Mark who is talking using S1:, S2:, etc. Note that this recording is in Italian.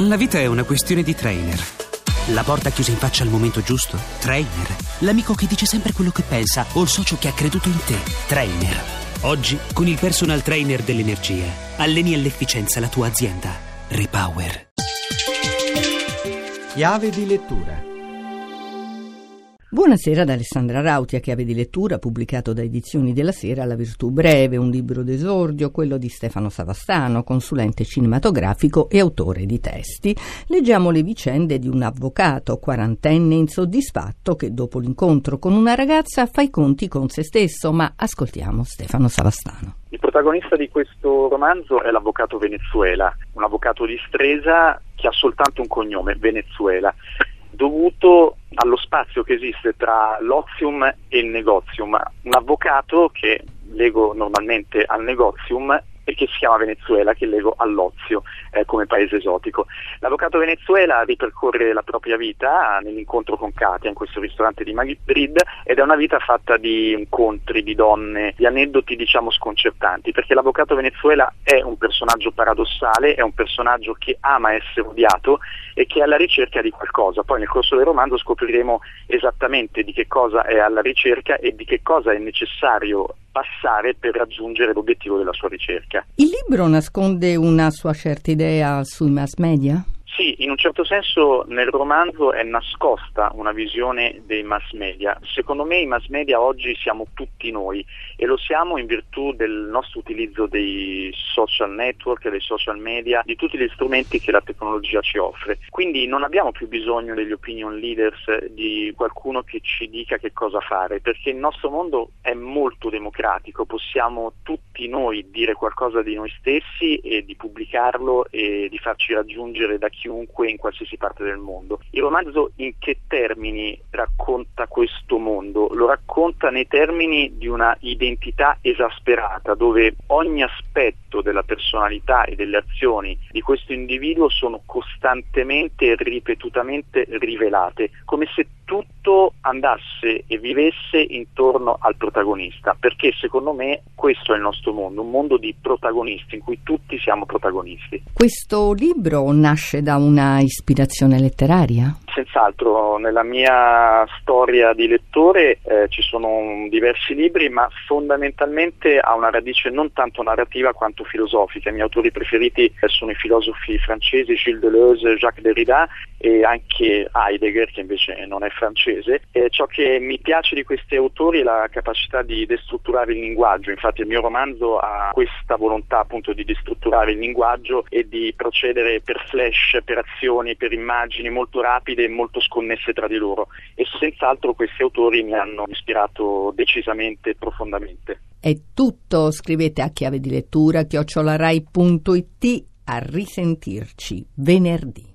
S1: La vita è una questione di trainer. La porta chiusa in faccia al momento giusto? Trainer. L'amico che dice sempre quello che pensa o il socio che ha creduto in te? Trainer. Oggi, con il personal trainer dell'energia, alleni all'efficienza la tua azienda. Repower.
S2: Chiave di lettura
S3: Buonasera ad Alessandra Rauti, a chiave di lettura pubblicato da Edizioni della Sera La Virtù Breve, un libro d'esordio, quello di Stefano Savastano, consulente cinematografico e autore di testi. Leggiamo le vicende di un avvocato quarantenne insoddisfatto che dopo l'incontro con una ragazza fa i conti con se stesso, ma ascoltiamo Stefano Savastano.
S4: Il protagonista di questo romanzo è l'avvocato Venezuela, un avvocato di Stresa che ha soltanto un cognome, Venezuela dovuto allo spazio che esiste tra l'ozium e il negozium. Un avvocato che lego normalmente al negozium e che si chiama Venezuela, che lego all'ozio eh, come paese esotico. L'avvocato Venezuela ripercorre la propria vita nell'incontro con Katia in questo ristorante di Madrid ed è una vita fatta di incontri, di donne, di aneddoti diciamo sconcertanti, perché l'avvocato Venezuela è un personaggio paradossale, è un personaggio che ama essere odiato e che è alla ricerca di qualcosa. Poi nel corso del romanzo scopriremo esattamente di che cosa è alla ricerca e di che cosa è necessario passare per raggiungere l'obiettivo della sua ricerca.
S3: Il libro nasconde una sua certa idea sui mass media?
S4: Sì, in un certo senso nel romanzo è nascosta una visione dei mass media. Secondo me i mass media oggi siamo tutti noi e lo siamo in virtù del nostro utilizzo dei social network, dei social media, di tutti gli strumenti che la tecnologia ci offre. Quindi non abbiamo più bisogno degli opinion leaders, di qualcuno che ci dica che cosa fare, perché il nostro mondo è molto democratico, possiamo tutti noi dire qualcosa di noi stessi e di pubblicarlo e di farci raggiungere da chi chiunque in qualsiasi parte del mondo. Il romanzo in che termini racconta questo mondo? Lo racconta nei termini di una identità esasperata, dove ogni aspetto della personalità e delle azioni di questo individuo sono costantemente e ripetutamente rivelate, come se tutto andasse e vivesse intorno al protagonista, perché secondo me questo è il nostro mondo, un mondo di protagonisti in cui tutti siamo protagonisti.
S3: Questo libro nasce da una ispirazione letteraria?
S4: Senz'altro, nella mia storia di lettore eh, ci sono diversi libri, ma fondamentalmente ha una radice non tanto narrativa quanto filosofica. I miei autori preferiti eh, sono i filosofi francesi Gilles Deleuze, Jacques Derrida e anche Heidegger, che invece non è francese. E ciò che mi piace di questi autori è la capacità di destrutturare il linguaggio, infatti il mio romanzo ha questa volontà appunto di destrutturare il linguaggio e di procedere per flash, per azioni, per immagini molto rapide e molto sconnesse tra di loro e senz'altro questi autori mi hanno ispirato decisamente e profondamente.
S3: È tutto, scrivete a chiave di lettura chiocciolarai.it a risentirci venerdì.